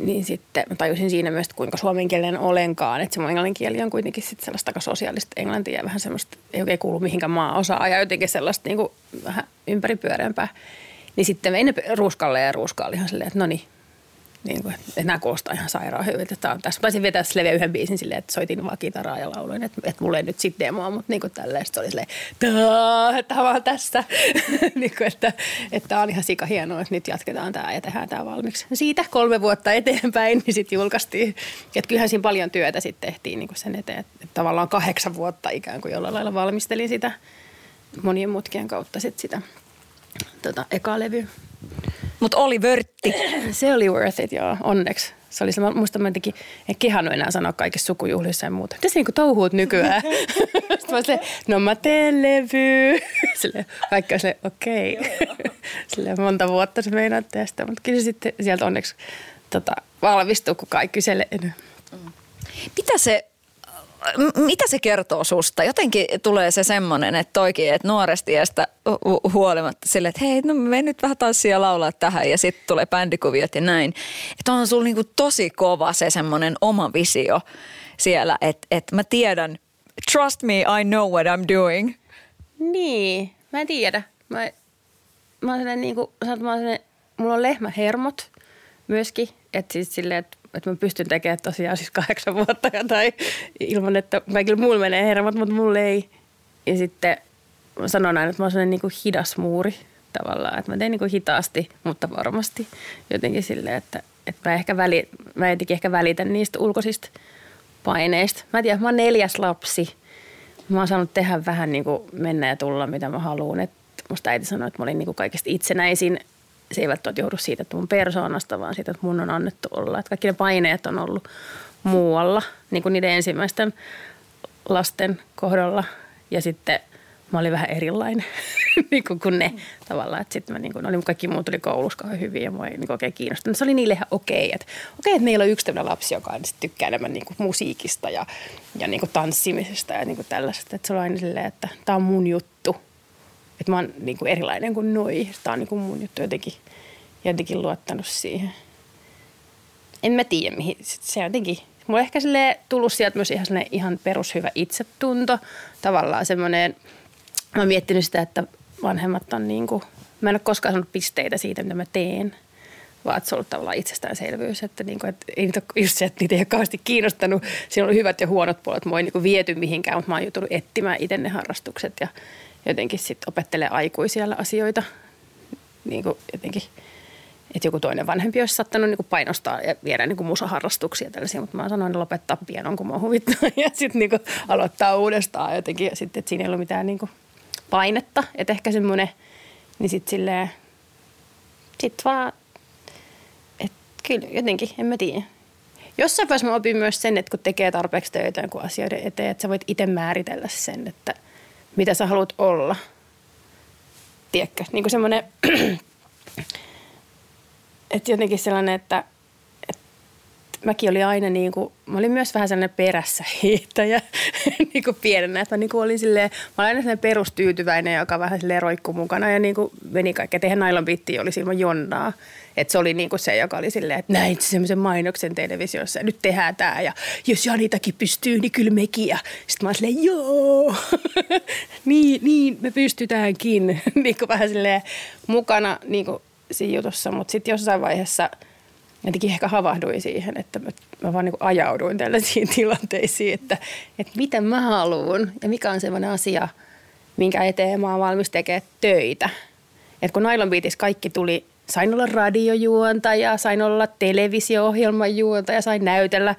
niin sitten mä tajusin siinä myös, että kuinka suomenkielinen olenkaan. Että se mun englannin kieli on kuitenkin sitten sellaista aika sosiaalista englantia ja vähän semmoista, ei oikein kuulu mihinkään maa osaa ja jotenkin sellaista niin kuin vähän ympäripyöreämpää. Niin sitten ne ruuskalle ja ruuska oli ihan silleen, että no niin, niin kuin, että nämä kuulostaa ihan sairaan hyviltä. Tämä on tässä. Taisin vetää leveä yhden biisin silleen, että soitin vaan kitaraa ja lauloin, että, että mulla ei nyt sitten demoa, mutta niin kuin tälleen. Sitten oli silleen, että tämä on tässä. niin kuin, että, että tämä on ihan sika hienoa, että nyt jatketaan tämä ja tehdään tämä valmiiksi. Siitä kolme vuotta eteenpäin, niin sitten julkaistiin. Että kyllähän siinä paljon työtä sitten tehtiin niin kuin sen eteen. Että, tavallaan kahdeksan vuotta ikään kuin jollain lailla valmistelin sitä monien mutkien kautta sit sitä tota, eka levy.
Mutta oli vörtti.
Se oli worth it, joo, onneksi. Se oli se, mä jotenkin, en kehannut enää sanoa kaikissa sukujuhlissa ja muuta. Mitä sä niinku touhuut nykyään? Sitten mä silleen, no mä teen levy. Silleen, vaikka se, okei. Okay. Silleen monta vuotta se meinaa tästä, mutta kyllä sitten sieltä onneksi tota, valmistuu, kun kaikki kyseli.
Mitä se mitä se kertoo susta? Jotenkin tulee se semmoinen, että toikin, että nuoresti iästä huolimatta sille, että hei, no me nyt vähän tanssia laulaa tähän ja sitten tulee bändikuviot ja näin. Että on sulla niinku tosi kova se semmoinen oma visio siellä, että, että mä tiedän, trust me, I know what I'm doing.
Niin, mä en tiedä. Mä, mä oon niin sellainen, mulla on lehmähermot myöskin, että siis silleen, että että mä pystyn tekemään tosiaan siis kahdeksan vuotta tai ilman, että kaikille muille menee hermot, mutta mulle ei. Ja sitten mä sanon aina, että mä oon sellainen niin kuin hidas muuri tavallaan, että mä teen niin kuin hitaasti, mutta varmasti jotenkin silleen, että, että mä, ehkä väli, mä jotenkin ehkä välitän niistä ulkoisista paineista. Mä en tiedä, mä oon neljäs lapsi. Mä oon saanut tehdä vähän niin kuin mennä ja tulla, mitä mä haluan. Musta äiti sanoi, että mä olin niin kuin kaikista itsenäisin se ei välttämättä johdu siitä, että mun persoonasta, vaan siitä, että mun on annettu olla. Että kaikki ne paineet on ollut muualla, niin kuin niiden ensimmäisten lasten kohdalla. Ja sitten mä olin vähän erilainen niin kuin, kuin ne tavallaan. Että sitten mä niin kuin, oli, kaikki muut tuli koulussa kauhean hyvin ja mua ei niin oikein kiinnostunut. Se oli niille ihan okei, okay, että okei, okay, että meillä on yksi tämmöinen lapsi, joka on tykkää enemmän niin kuin musiikista ja, ja niin kuin tanssimisesta ja niin kuin tällaisesta. Että se oli aina silleen, että tämä on mun juttu että mä oon niin kuin erilainen kuin noi. Tämä on niin kuin mun juttu jotenkin, jotenkin luottanut siihen. En mä tiedä, mihin. Se jotenkin, mulla ehkä tullut sieltä myös ihan, ihan perushyvä itsetunto. Tavallaan semmoinen, mä oon miettinyt sitä, että vanhemmat on niin kuin, mä en ole koskaan saanut pisteitä siitä, mitä mä teen – vaan se on ollut tavallaan itsestäänselvyys, että, niin kuin, että ei niitä, just se, että niitä ei ole kauheasti kiinnostanut. Siinä on hyvät ja huonot puolet. Mä oon niin viety mihinkään, mutta mä oon joutunut etsimään itse ne harrastukset ja jotenkin sitten opettelee aikuisia asioita. Niin kuin jotenkin, että joku toinen vanhempi olisi saattanut niin kuin painostaa ja viedä niin kuin musaharrastuksia tällaisia, mutta mä sanoin, lopettaa pienon, kun mä huvittaa ja sitten niin aloittaa uudestaan jotenkin. Ja sitten, että siinä ei ollut mitään niin kuin painetta, että ehkä semmoinen, niin sitten silleen, sitten vaan, että kyllä jotenkin, en mä tiedä. Jossain vaiheessa mä opin myös sen, että kun tekee tarpeeksi töitä jonkun asioiden eteen, että sä voit itse määritellä sen, että – mitä sä haluat olla. Tiedätkö? Niin kuin semmoinen, että jotenkin sellainen, että, että mäkin olin aina niin kuin, mä olin myös vähän sellainen perässä hiihtäjä niin kuin pienenä. Että mä niin kuin olin silleen, mä olin aina sellainen perustyytyväinen, joka vähän silleen roikkuu mukana ja niin kuin meni kaikkea. Eihän nailon oli ilman jonnaa. Että se oli niinku se, joka oli silleen, että näin semmoisen mainoksen televisiossa ja nyt tehdään tämä ja jos Janitakin pystyy, niin kyllä mekin. Ja sitten mä olin silleen, joo, niin, niin, me pystytäänkin. niinku vähän silleen mukana niinku siinä jutussa, mutta sitten jossain vaiheessa jotenkin ehkä havahduin siihen, että mä, mä vaan niinku ajauduin tällaisiin tilanteisiin, että, että mitä mä haluan ja mikä on semmoinen asia, minkä eteen mä oon valmis tekemään töitä. Et kun Nylon Beatissä kaikki tuli, sain olla radiojuontaja, sain olla televisio-ohjelman juontaja, sain näytellä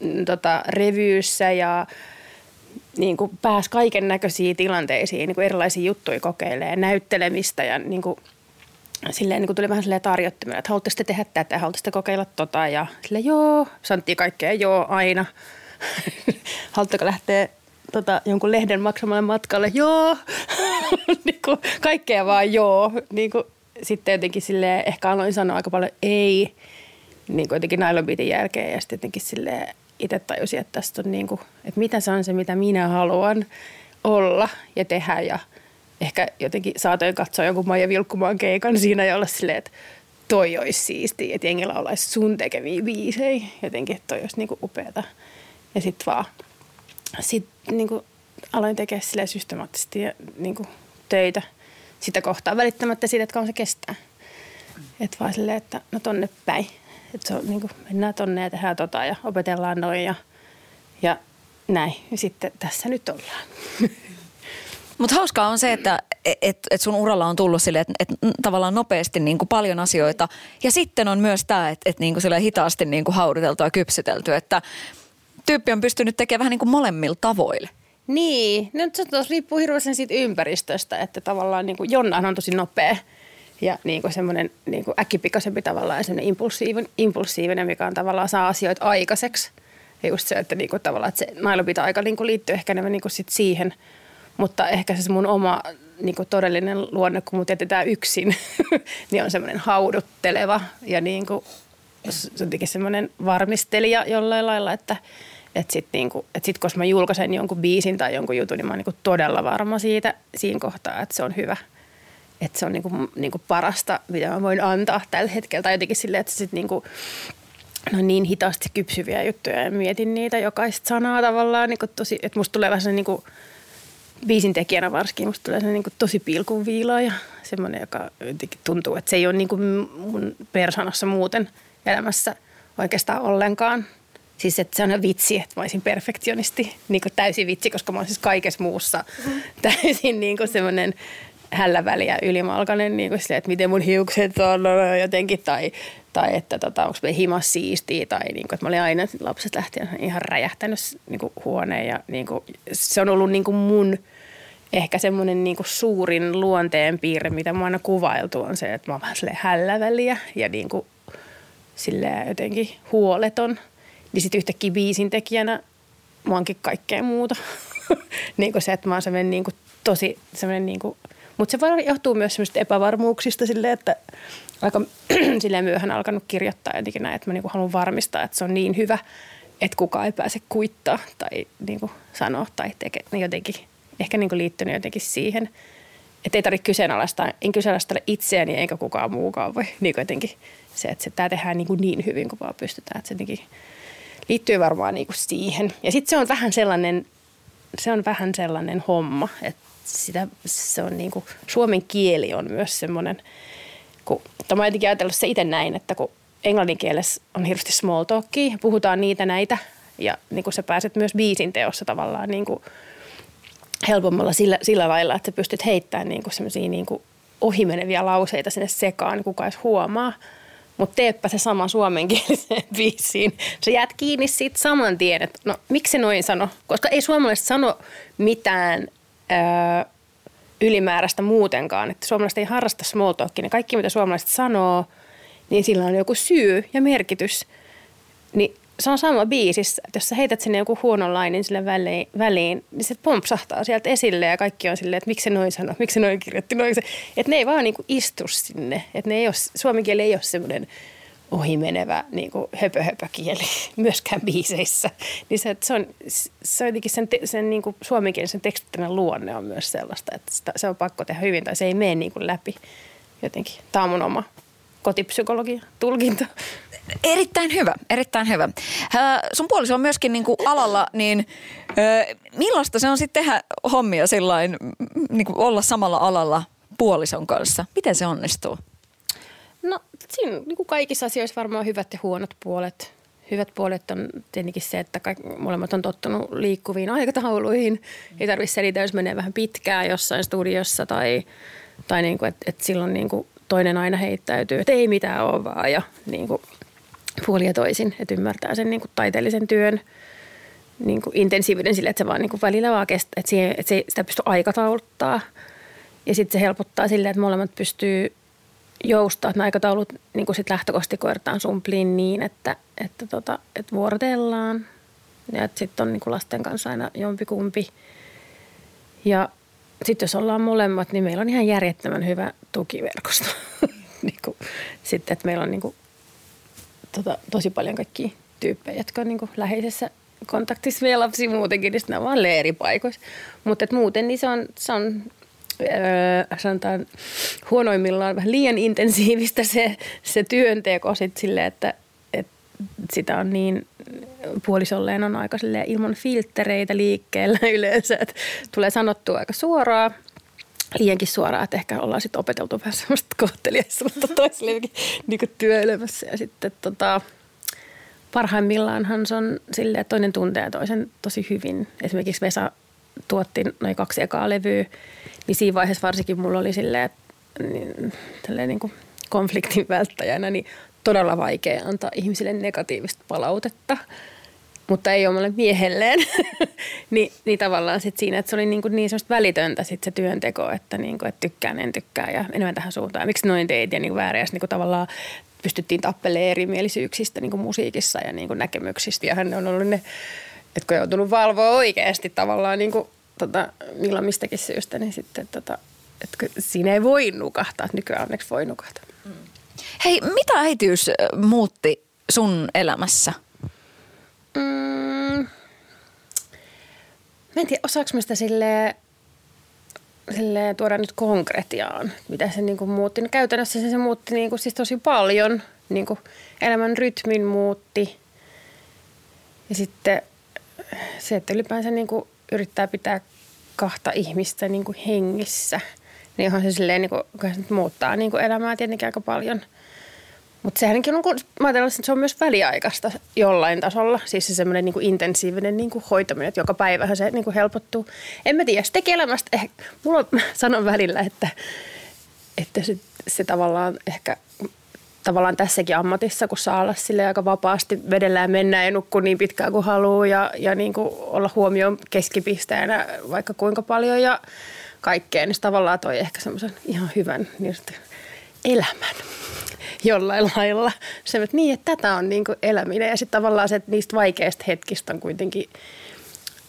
mm, tota, revyyssä ja niin kuin pääsi kaiken näköisiin tilanteisiin, niin kuin erilaisia juttuja kokeilemaan, näyttelemistä ja niin kuin, silleen niin kuin tuli vähän silleen tarjottimella, että haluaisitte tehdä tätä, haluaisitte kokeilla tota ja sille joo, sanottiin kaikkea joo aina. Haluatteko lähteä tota, jonkun lehden maksamalle matkalle? Joo. niin kuin, kaikkea vaan joo. Niin kuin, sitten jotenkin sille ehkä aloin sanoa aika paljon ei niin kuin jotenkin Nylon Beatin jälkeen ja sitten jotenkin silleen itse tajusin, että tästä on niin kuin, että mitä se on se, mitä minä haluan olla ja tehdä ja ehkä jotenkin saatoin katsoa jonkun Maija Vilkkumaan keikan siinä ja olla silleen, että toi olisi siistiä, että jengillä olisi sun tekeviä biisejä. Jotenkin, että toi olisi niinku upeata. Ja sitten vaan sit niinku aloin tekemään silleen systemaattisesti ja niinku töitä sitä kohtaa välittämättä siitä, että kauan se kestää. Että vaan silleen, että no tonne päin. Että se on niinku, mennään tonne ja tehdään tota ja opetellaan noin ja, ja näin. Ja sitten tässä nyt ollaan.
Mutta hauskaa on se, että et, et sun uralla on tullut sille, että et tavallaan nopeasti niin kuin paljon asioita. Ja sitten on myös tämä, että et niin kuin hitaasti niin kuin hauduteltu ja kypsytelty, että tyyppi on pystynyt tekemään vähän niin kuin molemmilla tavoilla.
Niin, no se tos riippuu hirveästi siitä ympäristöstä, että tavallaan niin kuin Jonnahan on tosi nopea ja niin kuin semmoinen niin kuin äkkipikaisempi tavallaan ja semmoinen impulsiivinen, impulsiivinen, mikä on tavallaan saa asioita aikaiseksi. Ja just se, että niin kuin tavallaan että se nailopita-aika niin kuin liittyy ehkä enemmän niin kuin sit siihen – mutta ehkä se mun oma niin kuin todellinen luonne, kun mut jätetään yksin, niin on semmoinen haudutteleva ja niin kuin, se on semmoinen varmistelija jollain lailla, että että sitten niinku, et sit, kun mä julkaisen jonkun biisin tai jonkun jutun, niin mä oon niinku todella varma siitä siinä kohtaa, että se on hyvä. Että se on niinku, niinku parasta, mitä mä voin antaa tällä hetkellä. Tai jotenkin silleen, että sit niinku, no niin hitaasti kypsyviä juttuja ja mietin niitä jokaista sanaa tavallaan. Niinku tosi, että musta tulee vähän niinku, biisin tekijänä varsinkin musta tulee niin kuin tosi pilkunviilaa ja semmoinen, joka jotenkin tuntuu, että se ei ole niin kuin mun persoonassa muuten elämässä oikeastaan ollenkaan. Siis että se on vitsi, että mä olisin perfektionisti, niin kuin täysin vitsi, koska mä olen siis kaikessa muussa mm-hmm. täysin niin kuin semmoinen hälläväli ja ylimalkainen, niin kuin sille, että miten mun hiukset on jotenkin, tai, tai että tota, onko me himas siistiä, tai niin kuin, että mä olin aina lapset lähtien ihan räjähtänyt niin kuin huoneen, ja niin kuin, se on ollut niin kuin mun – ehkä semmoinen niin kuin suurin luonteen piirre, mitä mä aina kuvailtu, on se, että mä oon vähän hälläväliä ja niin kuin jotenkin huoleton. Niin sitten yhtäkkiä biisin tekijänä mä oonkin kaikkea muuta. niin kuin se, että mä oon semmoinen niin kuin tosi semmoinen niin kuin, mutta se voi johtuu myös semmoisista epävarmuuksista silleen, että aika silleen myöhään alkanut kirjoittaa jotenkin näin, että mä niin haluan varmistaa, että se on niin hyvä, että kukaan ei pääse kuittaa tai niin kuin sanoa tai teke, niin jotenkin ehkä niin kuin liittynyt jotenkin siihen, että ei tarvitse kyseenalaistaa, en kyseenalaista itseäni eikä kukaan muukaan voi niin jotenkin se, että se, tämä tehdään niin, kuin niin hyvin kuin vaan pystytään, että se jotenkin liittyy varmaan niin kuin siihen. Ja sitten se on vähän sellainen, se on vähän sellainen homma, että sitä, se on niin kuin, suomen kieli on myös semmoinen, kun, mä oon jotenkin ajatellut se itse näin, että kun englannin kielessä on hirveästi small talkia, puhutaan niitä näitä, ja niin kuin sä pääset myös biisin teossa tavallaan niin kuin helpommalla sillä, sillä lailla, että sä pystyt heittämään niinku semmoisia niinku ohimeneviä lauseita sinne sekaan, niin kukaan edes huomaa. Mutta teepä se sama suomenkieliseen biisiin. Sä jäät kiinni siitä saman tien, että no miksi noin sano? Koska ei suomalaiset sano mitään öö, ylimääräistä muutenkaan. Että suomalaiset ei harrasta small talkia. Kaikki mitä suomalaiset sanoo, niin sillä on joku syy ja merkitys. Niin se on sama biisissä, että jos sä heität sinne joku huonon lainin sille väliin, väliin, niin se pompsahtaa sieltä esille ja kaikki on silleen, että miksi se noin sanoi, miksi se noin kirjoitti, noin. Että ne ei vaan niinku istu sinne. Että ne ei ole, suomen kieli ei ole semmoinen ohimenevä niin kuin höpö, höpö kieli myöskään biiseissä. Niin se, se on, se on jotenkin sen, sen niin suomenkielisen tekstittäinen luonne on myös sellaista, että sitä, se on pakko tehdä hyvin tai se ei mene niin kuin läpi jotenkin. Tämä on mun oma kotipsykologia tulkinta.
Erittäin hyvä, erittäin hyvä. Äh, sun puoliso on myöskin niin kuin alalla, niin äh, millaista se on sitten tehdä hommia sillain, niin kuin olla samalla alalla puolison kanssa? Miten se onnistuu?
No siinä niin kuin kaikissa asioissa varmaan hyvät ja huonot puolet. hyvät puolet on tietenkin se, että kaikki, molemmat on tottunut liikkuviin aikatauluihin. Ei tarvitse selitä, jos menee vähän pitkään jossain studiossa tai, tai niin kuin, että, että silloin niin kuin toinen aina heittäytyy, että ei mitään ole vaan ja niin kuin puoli ja toisin, että ymmärtää sen niin kuin taiteellisen työn niin kuin intensiivinen sille, että se vaan niin kuin välillä vaan kestää, että, siihen, että se, sitä pystyy aikatauluttaa. Ja sitten se helpottaa sille, että molemmat pystyy joustaa, että aikataulut niin kuin sit lähtökohtaisesti koetaan sumpliin niin, että, että, tota, että vuorotellaan ja sitten on niin kuin lasten kanssa aina jompikumpi. Ja sitten jos ollaan molemmat, niin meillä on ihan järjettömän hyvä tukiverkosto. niin kuin, sitten, että meillä on niin kuin, tota, tosi paljon kaikkia tyyppejä, jotka on niin kuin läheisessä kontaktissa vielä lapsia muutenkin, niin ne on vaan leiripaikoissa. Mutta muuten niin se on, se on öö, sanotaan huonoimmillaan vähän liian intensiivistä se, se työnteko sitten silleen, että, että sitä on niin puolisolleen on aika ilman filttereitä liikkeellä yleensä, että tulee sanottua aika suoraan liiankin suoraan, että ehkä ollaan sitten opeteltu vähän semmoista kohteliaisuutta toisillekin niin työelämässä. Ja sitten tota, parhaimmillaanhan se on silleen, että toinen tuntee toisen tosi hyvin. Esimerkiksi Vesa tuotti noin kaksi ekaa levyä, niin siinä vaiheessa varsinkin mulla oli silleen, että niin, niin kuin konfliktin välttäjänä, niin todella vaikea antaa ihmisille negatiivista palautetta – mutta ei omalle miehelleen. Ni, niin tavallaan sit siinä, että se oli niin, kuin niin semmoista välitöntä sit se työnteko, että, niin kuin, että tykkään, en tykkää ja enemmän tähän suuntaan. Miksi noin teit ja niin väärin. Ja niin kuin tavallaan pystyttiin tappelemaan erimielisyyksistä niin kuin musiikissa ja niin kuin näkemyksistä. Ja hän on ollut ne, että kun on joutunut valvoa oikeasti tavallaan niin kuin, tota, milloin mistäkin syystä, niin sitten tota, että siinä ei voi nukahtaa. Nykyään onneksi voi nukahtaa.
Hei, mitä äitiys muutti sun elämässä?
Mm, mä en tiedä, osaako mä sitä silleen, silleen tuoda nyt konkretiaan, mitä se niin kuin muutti. No käytännössä se, se muutti niin kuin siis tosi paljon. Niin kuin elämän rytmin muutti. Ja sitten se, että ylipäänsä niin kuin yrittää pitää kahta ihmistä niin kuin hengissä, niin onhan se silleen, niin kuin, se muuttaa niin kuin elämää tietenkin aika paljon – mutta sehän on, kun, mä ajattelen, että se on myös väliaikaista jollain tasolla. Siis se semmoinen niin intensiivinen niin kuin hoitaminen, että joka päivähän se niin kuin helpottuu. En mä tiedä, se tekee elämästä, ehkä, mulla sanon välillä, että, että se, se tavallaan ehkä tavallaan tässäkin ammatissa, kun saa olla sille aika vapaasti vedellä ja mennä ja nukkua niin pitkään kuin haluaa ja, ja niin kuin olla huomioon keskipisteenä vaikka kuinka paljon ja kaikkea, niin tavallaan toi ehkä semmoisen ihan hyvän niin elämän jollain lailla. Se, että niin, että tätä on niin kuin eläminen ja sitten tavallaan se, että niistä vaikeista hetkistä on kuitenkin,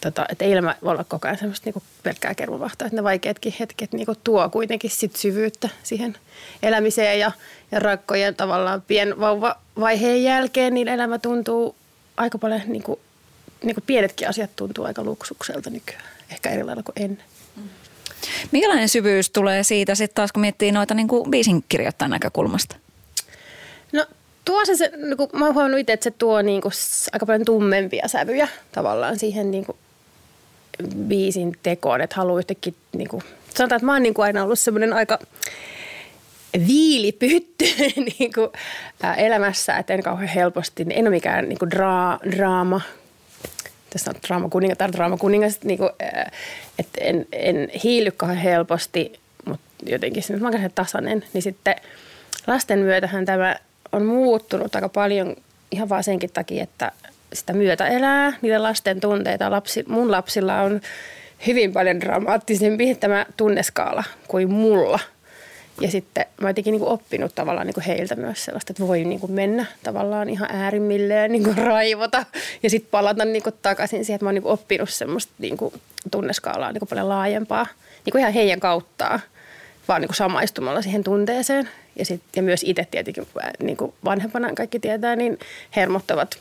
tota, että ei elämä voi olla koko ajan semmoista niin pelkkää kermavahtaa, että ne vaikeatkin hetket niin kuin tuo kuitenkin sit syvyyttä siihen elämiseen ja, ja rakkojen tavallaan pienvauvavaiheen jälkeen, niin elämä tuntuu aika paljon, niin kuin, niin kuin pienetkin asiat tuntuu aika luksukselta nykyään, ehkä eri lailla kuin ennen.
Minkälainen syvyys tulee siitä sitten taas, kun miettii noita niin kuin biisin kirjoittajan näkökulmasta?
No tuo se, se niin kuin, mä oon huomannut itse, että se tuo niin kuin, aika paljon tummempia sävyjä tavallaan siihen niin kuin, biisin tekoon, että haluaa yhtäkkiä, niin kuin, sanotaan, että mä oon niin kuin aina ollut semmoinen aika viilipytty niin kuin, ää, elämässä, että en kauhean helposti, en ole mikään niin kuin, draa, draama, tässä on draama kuningas, tai draama kuningas, niin kuin, että en, en hiily kauhean helposti, mutta jotenkin se, mä oon tasainen, niin sitten lasten myötähän tämä on muuttunut aika paljon ihan vaan senkin takia, että sitä myötä elää, niitä lasten tunteita. Lapsi, mun lapsilla on hyvin paljon dramaattisempi tämä tunneskaala kuin mulla. Ja sitten mä oon niin oppinut tavallaan niin heiltä myös sellaista, että voi niin mennä tavallaan ihan äärimmilleen niin raivota ja sitten palata niin takaisin siihen, että mä oon niin oppinut semmoista niin tunneskaalaa niin paljon laajempaa niin ihan heidän kauttaan, vaan niin samaistumalla siihen tunteeseen. Ja, sit, ja myös itse tietenkin niin kuin vanhempana kaikki tietää, niin hermottavat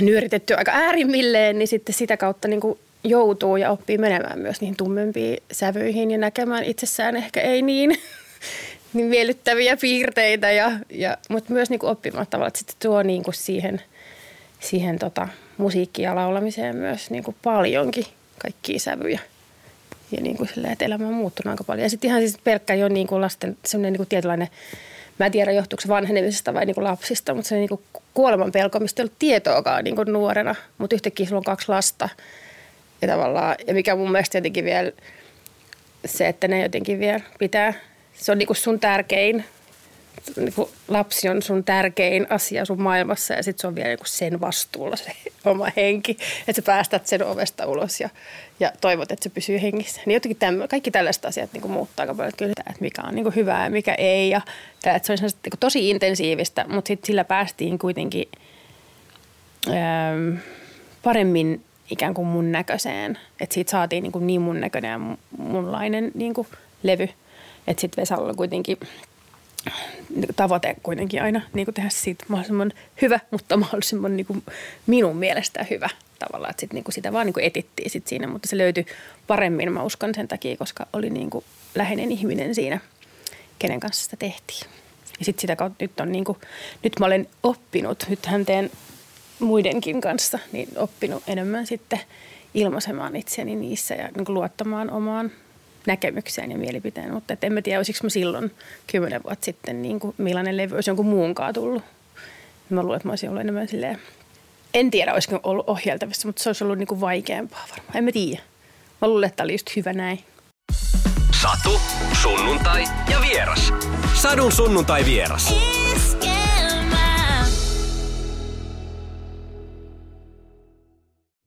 nyöritetty aika äärimmilleen, niin sitten sitä kautta niin kuin joutuu ja oppii menemään myös niihin tummempiin sävyihin ja näkemään itsessään ehkä ei niin, niin miellyttäviä piirteitä, ja, ja, mutta myös niin kuin oppimaan tavallaan, että sitten tuo niin kuin siihen, siihen tota, musiikkiin ja laulamiseen myös niin kuin paljonkin kaikkia sävyjä ja niin kuin silleen, että elämä on muuttunut aika paljon. Ja sitten ihan siis pelkkä jo niin kuin lasten semmoinen niin kuin tietynlainen Mä en tiedä johtuuko se vanhenemisesta vai niin kuin lapsista, mutta se niin kuin kuoleman pelko, mistä ei ollut tietoakaan niin kuin nuorena. Mutta yhtäkkiä sulla on kaksi lasta. Ja tavallaan, ja mikä mun mielestä jotenkin vielä se, että ne jotenkin vielä pitää, se on niin kuin sun tärkein niin kuin lapsi on sun tärkein asia sun maailmassa ja sitten se on vielä niin kuin sen vastuulla se oma henki, että sä päästät sen ovesta ulos ja, ja toivot, että se pysyy hengissä. Niin jotenkin tämmö, kaikki tällaiset asiat niin kuin muuttaa aika paljon, kyllä, että mikä on niin kuin hyvää ja mikä ei ja että se on niin kuin tosi intensiivistä, mutta sitten sillä päästiin kuitenkin ähm, paremmin ikään kuin mun näköiseen, että siitä saatiin niin, kuin niin mun näköinen ja munlainen niin kuin levy, että sitten Vesalla on kuitenkin – tavoite kuitenkin aina niin kuin tehdä siitä mahdollisimman hyvä, mutta mahdollisimman niin kuin minun mielestä hyvä tavalla. Että sit, niin kuin sitä vaan niin kuin etittiin sit siinä, mutta se löytyi paremmin, mä uskon sen takia, koska oli niin kuin läheinen ihminen siinä, kenen kanssa sitä tehtiin. Ja sitten sitä kautta nyt on niin kuin, nyt mä olen oppinut, nythän teen muidenkin kanssa, niin oppinut enemmän sitten ilmaisemaan itseäni niissä ja niin luottamaan omaan näkemykseen ja mielipiteen, mutta et en mä tiedä, olisiko mä silloin kymmenen vuotta sitten, niin kuin millainen levy olisi jonkun muunkaan tullut. Mä luulen, että mä olisin ollut enemmän silleen, en tiedä, olisiko ollut ohjeltavissa, mutta se olisi ollut niin kuin vaikeampaa varmaan. En mä tiedä. Mä luulen, että oli just hyvä näin.
Satu, sunnuntai ja vieras. Sadun sunnuntai vieras.